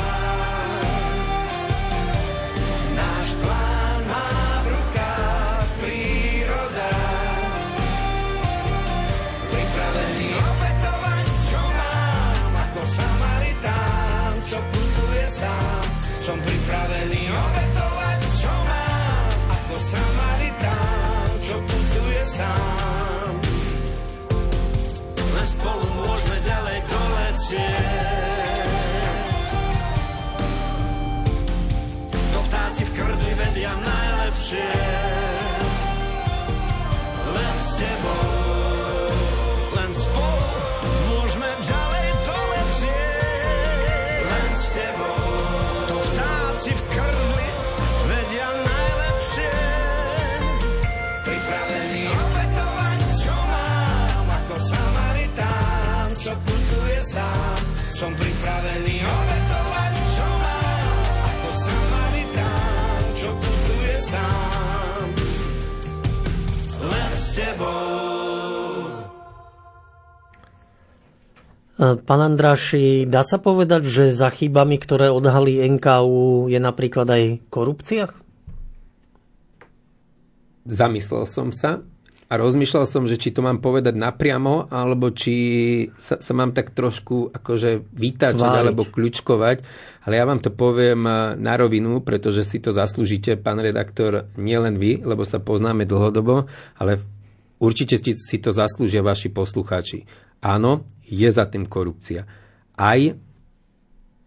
Sám. Som pripravený obetovať, čo mám, ako Samaritán, čo putuje sám. Len spolu môžeme ďalej doletieť. To vtáci v krdli vedia najlepšie. Čo putuje sám. Som pripravený obetovať, čo mám, ako Samaritán, čo putuje sám. Len s tebou. E, Pán Andráši, dá sa povedať, že za chybami, ktoré odhalí NKU, je napríklad aj korupcia? Zamyslel som sa a rozmýšľal som, že či to mám povedať napriamo, alebo či sa, sa mám tak trošku akože vytáčať Tváriť. alebo kľúčkovať. Ale ja vám to poviem eh, na rovinu, pretože si to zaslúžite, pán redaktor, nielen vy, lebo sa poznáme dlhodobo, ale určite si si to zaslúžia vaši poslucháči. Áno, je za tým korupcia. Aj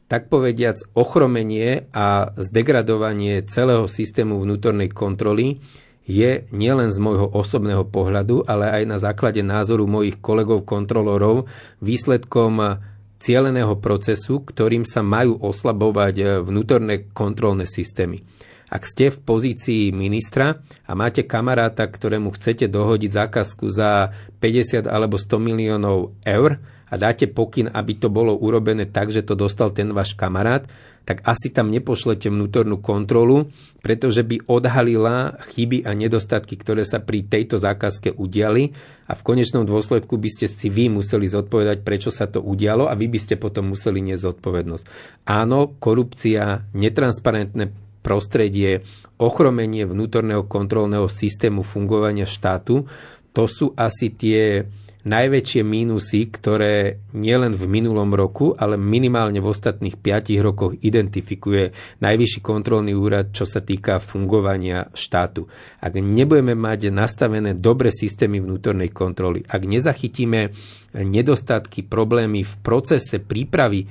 tak povediac ochromenie a zdegradovanie celého systému vnútornej kontroly je nielen z môjho osobného pohľadu, ale aj na základe názoru mojich kolegov kontrolorov výsledkom cieleného procesu, ktorým sa majú oslabovať vnútorné kontrolné systémy. Ak ste v pozícii ministra a máte kamaráta, ktorému chcete dohodiť zákazku za 50 alebo 100 miliónov eur a dáte pokyn, aby to bolo urobené tak, že to dostal ten váš kamarát, tak asi tam nepošlete vnútornú kontrolu, pretože by odhalila chyby a nedostatky, ktoré sa pri tejto zákazke udiali a v konečnom dôsledku by ste si vy museli zodpovedať, prečo sa to udialo a vy by ste potom museli niesť zodpovednosť. Áno, korupcia, netransparentné prostredie, ochromenie vnútorného kontrolného systému fungovania štátu, to sú asi tie najväčšie mínusy, ktoré nielen v minulom roku, ale minimálne v ostatných 5 rokoch identifikuje Najvyšší kontrolný úrad, čo sa týka fungovania štátu. Ak nebudeme mať nastavené dobre systémy vnútornej kontroly, ak nezachytíme nedostatky, problémy v procese prípravy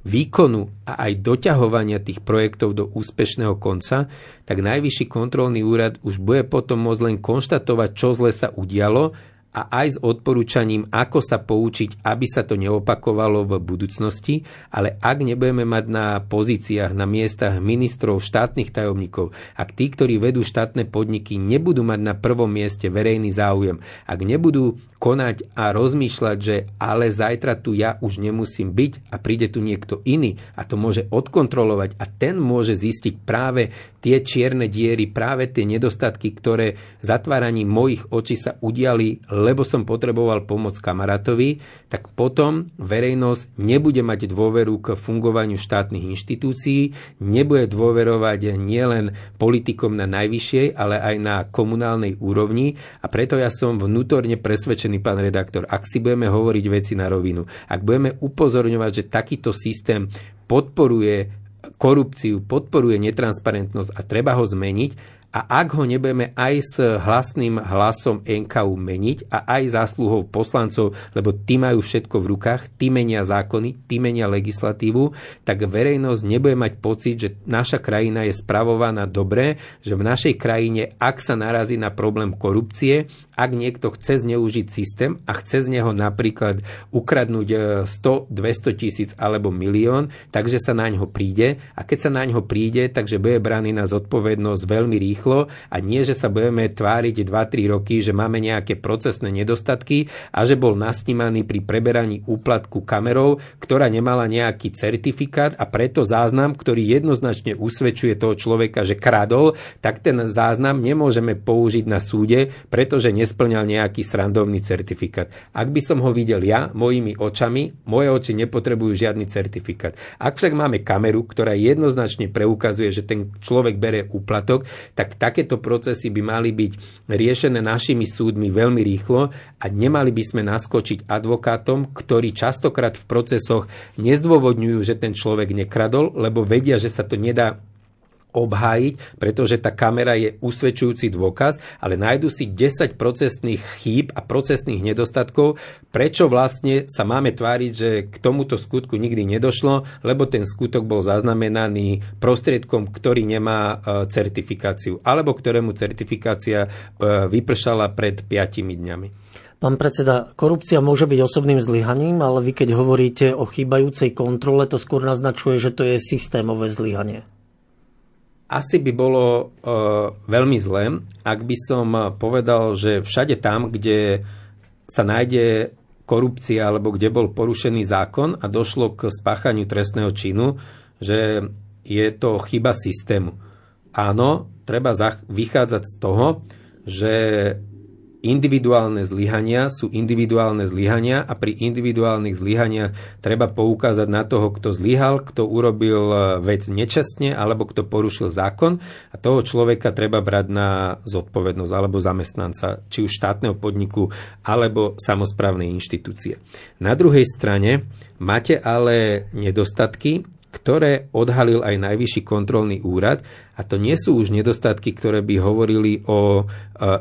výkonu a aj doťahovania tých projektov do úspešného konca, tak Najvyšší kontrolný úrad už bude potom môcť len konštatovať, čo zle sa udialo a aj s odporúčaním, ako sa poučiť, aby sa to neopakovalo v budúcnosti, ale ak nebudeme mať na pozíciách, na miestach ministrov, štátnych tajomníkov, ak tí, ktorí vedú štátne podniky, nebudú mať na prvom mieste verejný záujem, ak nebudú konať a rozmýšľať, že ale zajtra tu ja už nemusím byť a príde tu niekto iný a to môže odkontrolovať a ten môže zistiť práve tie čierne diery, práve tie nedostatky, ktoré zatváraním mojich očí sa udiali, lebo som potreboval pomoc kamarátovi, tak potom verejnosť nebude mať dôveru k fungovaniu štátnych inštitúcií, nebude dôverovať nielen politikom na najvyššej, ale aj na komunálnej úrovni. A preto ja som vnútorne presvedčený, pán redaktor, ak si budeme hovoriť veci na rovinu, ak budeme upozorňovať, že takýto systém podporuje korupciu, podporuje netransparentnosť a treba ho zmeniť, a ak ho nebudeme aj s hlasným hlasom NKU meniť a aj zásluhou poslancov, lebo tí majú všetko v rukách, tí menia zákony, tí menia legislatívu, tak verejnosť nebude mať pocit, že naša krajina je spravovaná dobre, že v našej krajine, ak sa narazí na problém korupcie, ak niekto chce zneužiť systém a chce z neho napríklad ukradnúť 100, 200 tisíc alebo milión, takže sa na ňo príde. A keď sa na ňo príde, takže bude braný na zodpovednosť veľmi rýchlo. A nie, že sa budeme tváriť 2-3 roky, že máme nejaké procesné nedostatky a že bol nasnímaný pri preberaní úplatku kamerou, ktorá nemala nejaký certifikát a preto záznam, ktorý jednoznačne usvedčuje toho človeka, že kradol, tak ten záznam nemôžeme použiť na súde, pretože nesplňal nejaký srandovný certifikát. Ak by som ho videl ja, mojimi očami, moje oči nepotrebujú žiadny certifikát. Ak však máme kameru, ktorá jednoznačne preukazuje, že ten človek bere úplatok, tak takéto procesy by mali byť riešené našimi súdmi veľmi rýchlo a nemali by sme naskočiť advokátom, ktorí častokrát v procesoch nezdôvodňujú, že ten človek nekradol, lebo vedia, že sa to nedá obhájiť, pretože tá kamera je usvedčujúci dôkaz, ale nájdu si 10 procesných chýb a procesných nedostatkov, prečo vlastne sa máme tváriť, že k tomuto skutku nikdy nedošlo, lebo ten skutok bol zaznamenaný prostriedkom, ktorý nemá e, certifikáciu, alebo ktorému certifikácia e, vypršala pred 5 dňami. Pán predseda, korupcia môže byť osobným zlyhaním, ale vy keď hovoríte o chýbajúcej kontrole, to skôr naznačuje, že to je systémové zlyhanie asi by bolo e, veľmi zlé, ak by som povedal, že všade tam, kde sa nájde korupcia alebo kde bol porušený zákon a došlo k spáchaniu trestného činu, že je to chyba systému. Áno, treba vychádzať z toho, že individuálne zlyhania sú individuálne zlyhania a pri individuálnych zlyhaniach treba poukázať na toho, kto zlyhal, kto urobil e, vec nečestne alebo kto porušil zákon a toho človeka treba brať na zodpovednosť alebo zamestnanca, či už štátneho podniku alebo samozprávnej inštitúcie. Na druhej strane máte ale nedostatky, ktoré odhalil aj Najvyšší kontrolný úrad a to nie sú už nedostatky, ktoré by hovorili o e,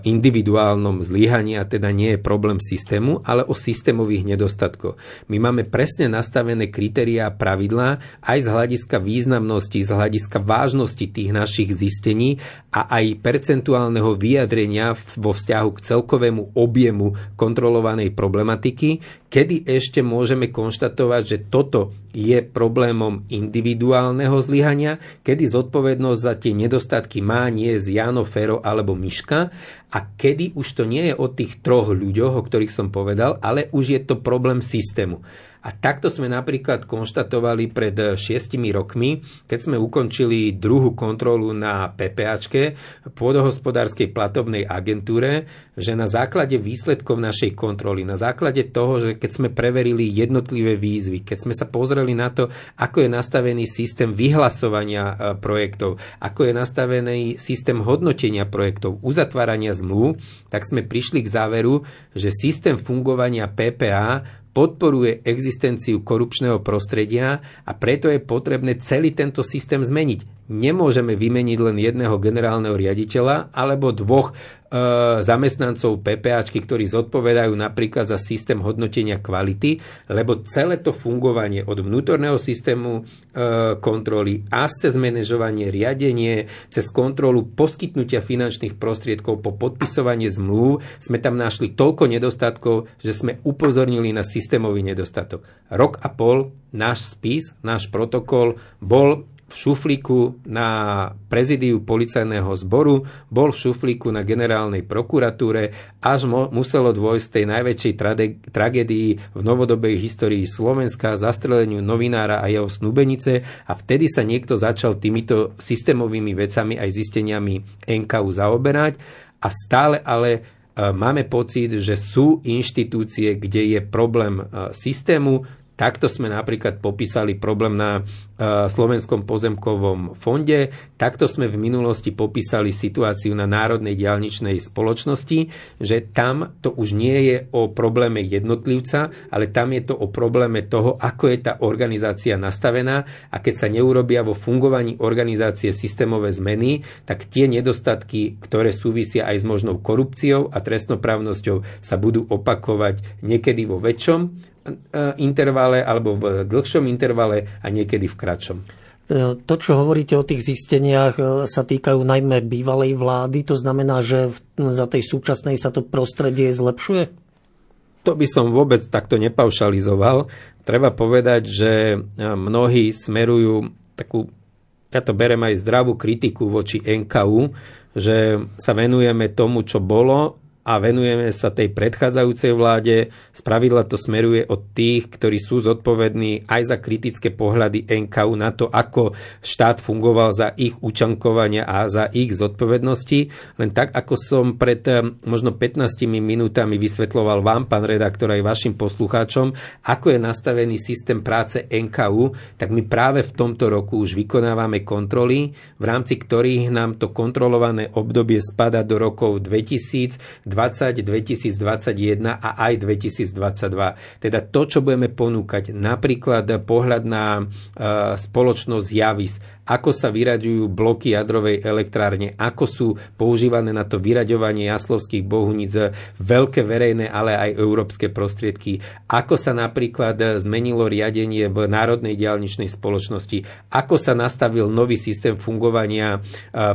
individuálnom zlyhaní a teda nie je problém systému, ale o systémových nedostatkoch. My máme presne nastavené kritériá a pravidlá aj z hľadiska významnosti, z hľadiska vážnosti tých našich zistení a aj percentuálneho vyjadrenia vo vzťahu k celkovému objemu kontrolovanej problematiky, kedy ešte môžeme konštatovať, že toto je problémom individuálneho zlyhania, kedy zodpovednosť za tie tie nedostatky má nie z Jano, Fero alebo Miška a kedy už to nie je o tých troch ľuďoch, o ktorých som povedal, ale už je to problém systému. A takto sme napríklad konštatovali pred šiestimi rokmi, keď sme ukončili druhú kontrolu na PPAčke, pôdohospodárskej platobnej agentúre, že na základe výsledkov našej kontroly, na základe toho, že keď sme preverili jednotlivé výzvy, keď sme sa pozreli na to, ako je nastavený systém vyhlasovania e, projektov, ako je nastavený systém hodnotenia projektov, uzatvárania zmluv, tak sme prišli k záveru, že systém fungovania PPA podporuje existenciu korupčného prostredia a preto je potrebné celý tento systém zmeniť. Nemôžeme vymeniť len jedného generálneho riaditeľa alebo dvoch zamestnancov PPAčky, ktorí zodpovedajú napríklad za systém hodnotenia kvality, lebo celé to fungovanie od vnútorného systému e, kontroly až cez manažovanie, riadenie, cez kontrolu poskytnutia finančných prostriedkov po podpisovanie zmluv sme tam našli toľko nedostatkov, že sme upozornili na systémový nedostatok. Rok a pol náš spis, náš protokol bol v šuflíku na prezidiu policajného zboru, bol v šuflíku na generálnej prokuratúre, až mo, muselo dôjsť tej najväčšej trade, tragédii v novodobej histórii Slovenska, zastreleniu novinára a jeho snúbenice a vtedy sa niekto začal týmito systémovými vecami aj zisteniami NKU zaoberať. A stále ale e, máme pocit, že sú inštitúcie, kde je problém e, systému, Takto sme napríklad popísali problém na e, Slovenskom pozemkovom fonde, takto sme v minulosti popísali situáciu na Národnej diálničnej spoločnosti, že tam to už nie je o probléme jednotlivca, ale tam je to o probléme toho, ako je tá organizácia nastavená. A keď sa neurobia vo fungovaní organizácie systémové zmeny, tak tie nedostatky, ktoré súvisia aj s možnou korupciou a trestnoprávnosťou, sa budú opakovať niekedy vo väčšom intervale alebo v dlhšom intervale a niekedy v kratšom. E, to, čo hovoríte o tých zisteniach, e, sa týkajú najmä bývalej vlády. To znamená, že za tej súčasnej sa to prostredie zlepšuje? To by som vôbec takto nepaušalizoval. Treba povedať, že mnohí smerujú takú, ja to berem aj zdravú kritiku voči NKU, že sa venujeme tomu, čo bolo a venujeme sa tej predchádzajúcej vláde. Spravidla to smeruje od tých, ktorí sú zodpovední aj za kritické pohľady NKU na to, ako štát fungoval za ich učankovania a za ich zodpovednosti. Len tak, ako som pred eh, možno 15 minútami vysvetloval vám, pán redaktor, aj vašim poslucháčom, ako je nastavený systém práce NKU, tak my práve v tomto roku už vykonávame kontroly, v rámci ktorých nám to kontrolované obdobie spada do rokov 2000, 2021 a aj 2022. Teda to, čo budeme ponúkať, napríklad pohľad na uh, spoločnosť Javis, ako sa vyraďujú bloky jadrovej elektrárne, ako sú používané na to vyraďovanie jaslovských bohuníc veľké verejné, ale aj európske prostriedky, ako sa napríklad zmenilo riadenie v Národnej diálničnej spoločnosti, ako sa nastavil nový systém fungovania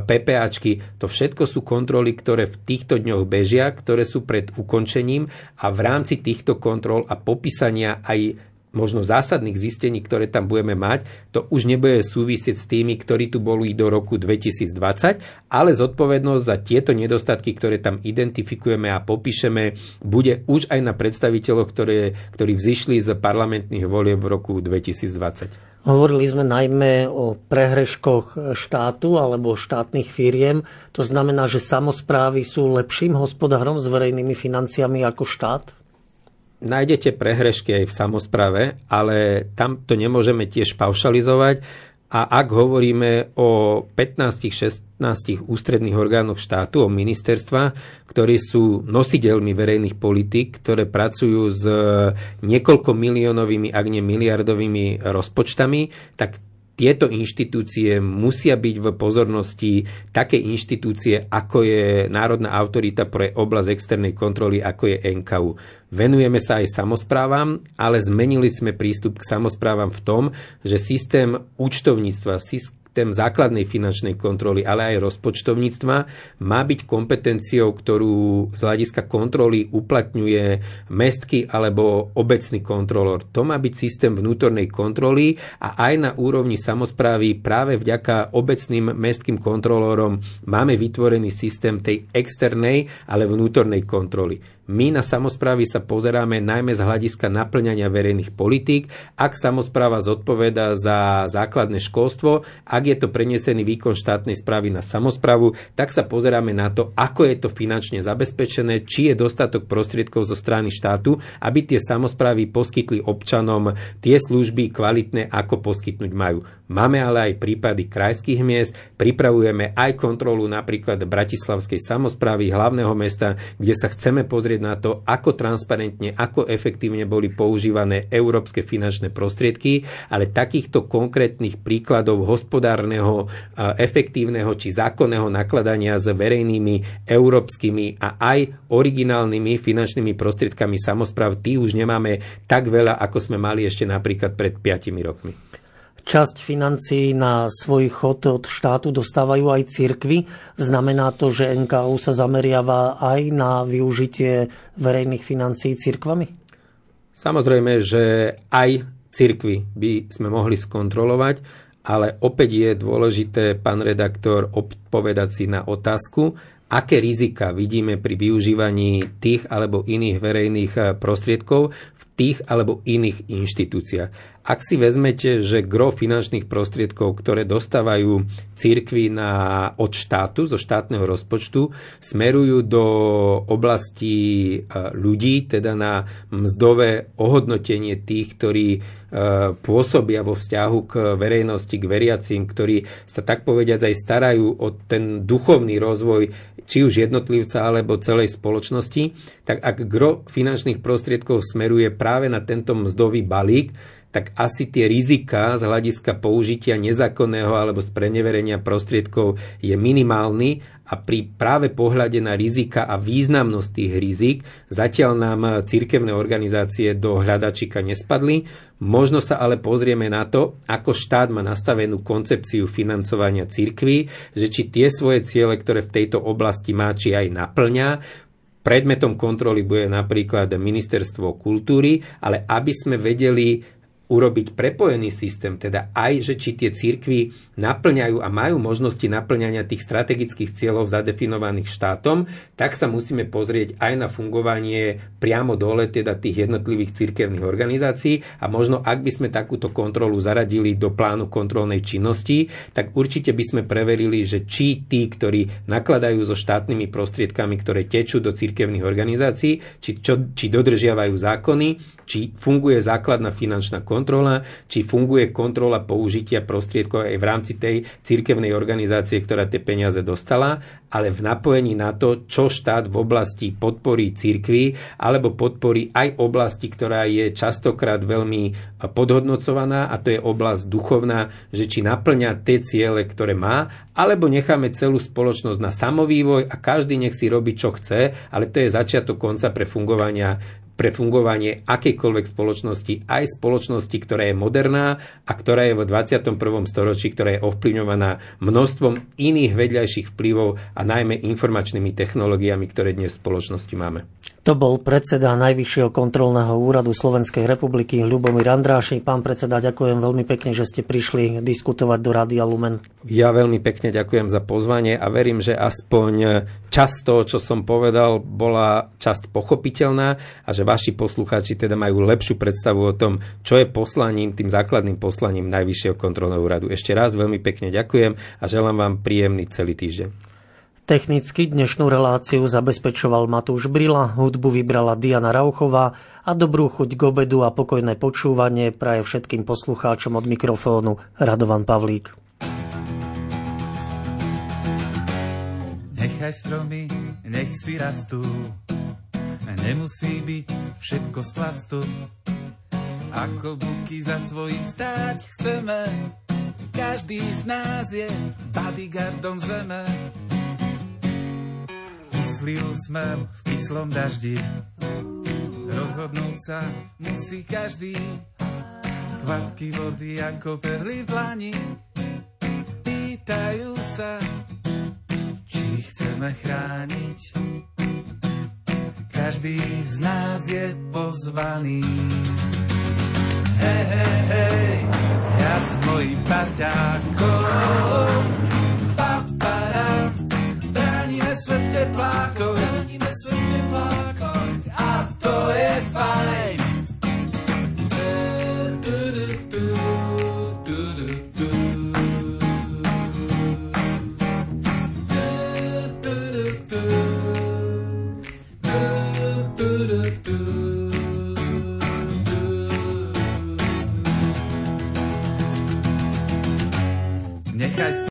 PPAčky. To všetko sú kontroly, ktoré v týchto dňoch bežia, ktoré sú pred ukončením a v rámci týchto kontrol a popísania aj možno zásadných zistení, ktoré tam budeme mať, to už nebude súvisieť s tými, ktorí tu boli do roku 2020, ale zodpovednosť za tieto nedostatky, ktoré tam identifikujeme a popíšeme, bude už aj na predstaviteľoch, ktoré, ktorí vzýšli z parlamentných volieb v roku 2020. Hovorili sme najmä o prehreškoch štátu alebo štátnych firiem. To znamená, že samozprávy sú lepším hospodárom s verejnými financiami ako štát? Nájdete prehrešky aj v samozprave, ale tam to nemôžeme tiež paušalizovať. A ak hovoríme o 15-16 ústredných orgánoch štátu, o ministerstva, ktorí sú nositeľmi verejných politik, ktoré pracujú s niekoľko miliónovými, ak nie miliardovými rozpočtami, tak tieto inštitúcie musia byť v pozornosti také inštitúcie, ako je Národná autorita pre oblasť externej kontroly, ako je NKU. Venujeme sa aj samozprávam, ale zmenili sme prístup k samozprávam v tom, že systém účtovníctva, systém základnej finančnej kontroly, ale aj rozpočtovníctva má byť kompetenciou, ktorú z hľadiska kontroly uplatňuje mestský alebo obecný kontrolor. To má byť systém vnútornej kontroly a aj na úrovni samozprávy práve vďaka obecným mestským kontrolorom máme vytvorený systém tej externej, ale vnútornej kontroly. My na samozprávy sa pozeráme najmä z hľadiska naplňania verejných politík. Ak samozpráva zodpoveda za základné školstvo, ak je to prenesený výkon štátnej správy na samozprávu, tak sa pozeráme na to, ako je to finančne zabezpečené, či je dostatok prostriedkov zo strany štátu, aby tie samozprávy poskytli občanom tie služby kvalitné, ako poskytnúť majú. Máme ale aj prípady krajských miest, pripravujeme aj kontrolu napríklad Bratislavskej samozprávy hlavného mesta, kde sa chceme pozrieť pozrieť na to, ako transparentne, ako efektívne boli používané európske finančné prostriedky, ale takýchto konkrétnych príkladov hospodárneho, efektívneho či zákonného nakladania s verejnými európskymi a aj originálnymi finančnými prostriedkami samozpráv, tí už nemáme tak veľa, ako sme mali ešte napríklad pred 5 rokmi časť financií na svoj chod od štátu dostávajú aj cirkvy. Znamená to, že NKU sa zameriava aj na využitie verejných financií cirkvami? Samozrejme, že aj cirkvy by sme mohli skontrolovať, ale opäť je dôležité, pán redaktor, odpovedať si na otázku, aké rizika vidíme pri využívaní tých alebo iných verejných prostriedkov v tých alebo iných inštitúciách. Ak si vezmete, že gro finančných prostriedkov, ktoré dostávajú církvy na, od štátu, zo štátneho rozpočtu, smerujú do oblasti e, ľudí, teda na mzdové ohodnotenie tých, ktorí e, pôsobia vo vzťahu k verejnosti, k veriacim, ktorí sa tak povediať aj starajú o ten duchovný rozvoj či už jednotlivca alebo celej spoločnosti, tak ak gro finančných prostriedkov smeruje práve na tento mzdový balík, tak asi tie rizika z hľadiska použitia nezákonného alebo spreneverenia prostriedkov je minimálny a pri práve pohľade na rizika a významnosť tých rizik zatiaľ nám cirkevné organizácie do hľadačika nespadli. Možno sa ale pozrieme na to, ako štát má nastavenú koncepciu financovania cirkví, že či tie svoje ciele, ktoré v tejto oblasti má, či aj naplňa, Predmetom kontroly bude napríklad ministerstvo kultúry, ale aby sme vedeli urobiť prepojený systém, teda aj, že či tie církvy naplňajú a majú možnosti naplňania tých strategických cieľov zadefinovaných štátom, tak sa musíme pozrieť aj na fungovanie priamo dole, teda tých jednotlivých církevných organizácií. A možno ak by sme takúto kontrolu zaradili do plánu kontrolnej činnosti, tak určite by sme preverili, že či tí, ktorí nakladajú so štátnymi prostriedkami, ktoré tečú do církevných organizácií, či, čo, či dodržiavajú zákony, či funguje základná finančná kontrola, či funguje kontrola použitia prostriedkov aj v rámci tej cirkevnej organizácie, ktorá tie peniaze dostala, ale v napojení na to, čo štát v oblasti podporí cirkvi alebo podporí aj oblasti, ktorá je častokrát veľmi podhodnocovaná a to je oblasť duchovná, že či naplňa tie ciele, ktoré má, alebo necháme celú spoločnosť na samovývoj a každý nech si robí, čo chce, ale to je začiatok konca pre fungovania pre fungovanie akejkoľvek spoločnosti, aj spoločnosti, ktorá je moderná a ktorá je v 21. storočí, ktorá je ovplyvňovaná množstvom iných vedľajších vplyvov a najmä informačnými technológiami, ktoré dnes v spoločnosti máme. To bol predseda Najvyššieho kontrolného úradu Slovenskej republiky Ľubomír Andrášik. Pán predseda, ďakujem veľmi pekne, že ste prišli diskutovať do Rádia Lumen. Ja veľmi pekne ďakujem za pozvanie a verím, že aspoň časť toho, čo som povedal, bola časť pochopiteľná a že vaši poslucháči teda majú lepšiu predstavu o tom, čo je poslaním, tým základným poslaním Najvyššieho kontrolného úradu. Ešte raz veľmi pekne ďakujem a želám vám príjemný celý týždeň. Technicky dnešnú reláciu zabezpečoval Matúš Brila, hudbu vybrala Diana Rauchová a dobrú chuť k obedu a pokojné počúvanie praje všetkým poslucháčom od mikrofónu Radovan Pavlík. Nechaj stromy, nech si rastú, nemusí byť všetko z plastu. Ako buky za svojím stáť chceme, každý z nás je bodyguardom zeme kyslý úsmev v kyslom daždi. Rozhodnúť sa musí každý, kvapky vody ako perly v dlani. Pýtajú sa, či chceme chrániť. Každý z nás je pozvaný. Hej, hej, hej, ja s mojím parťákom svet v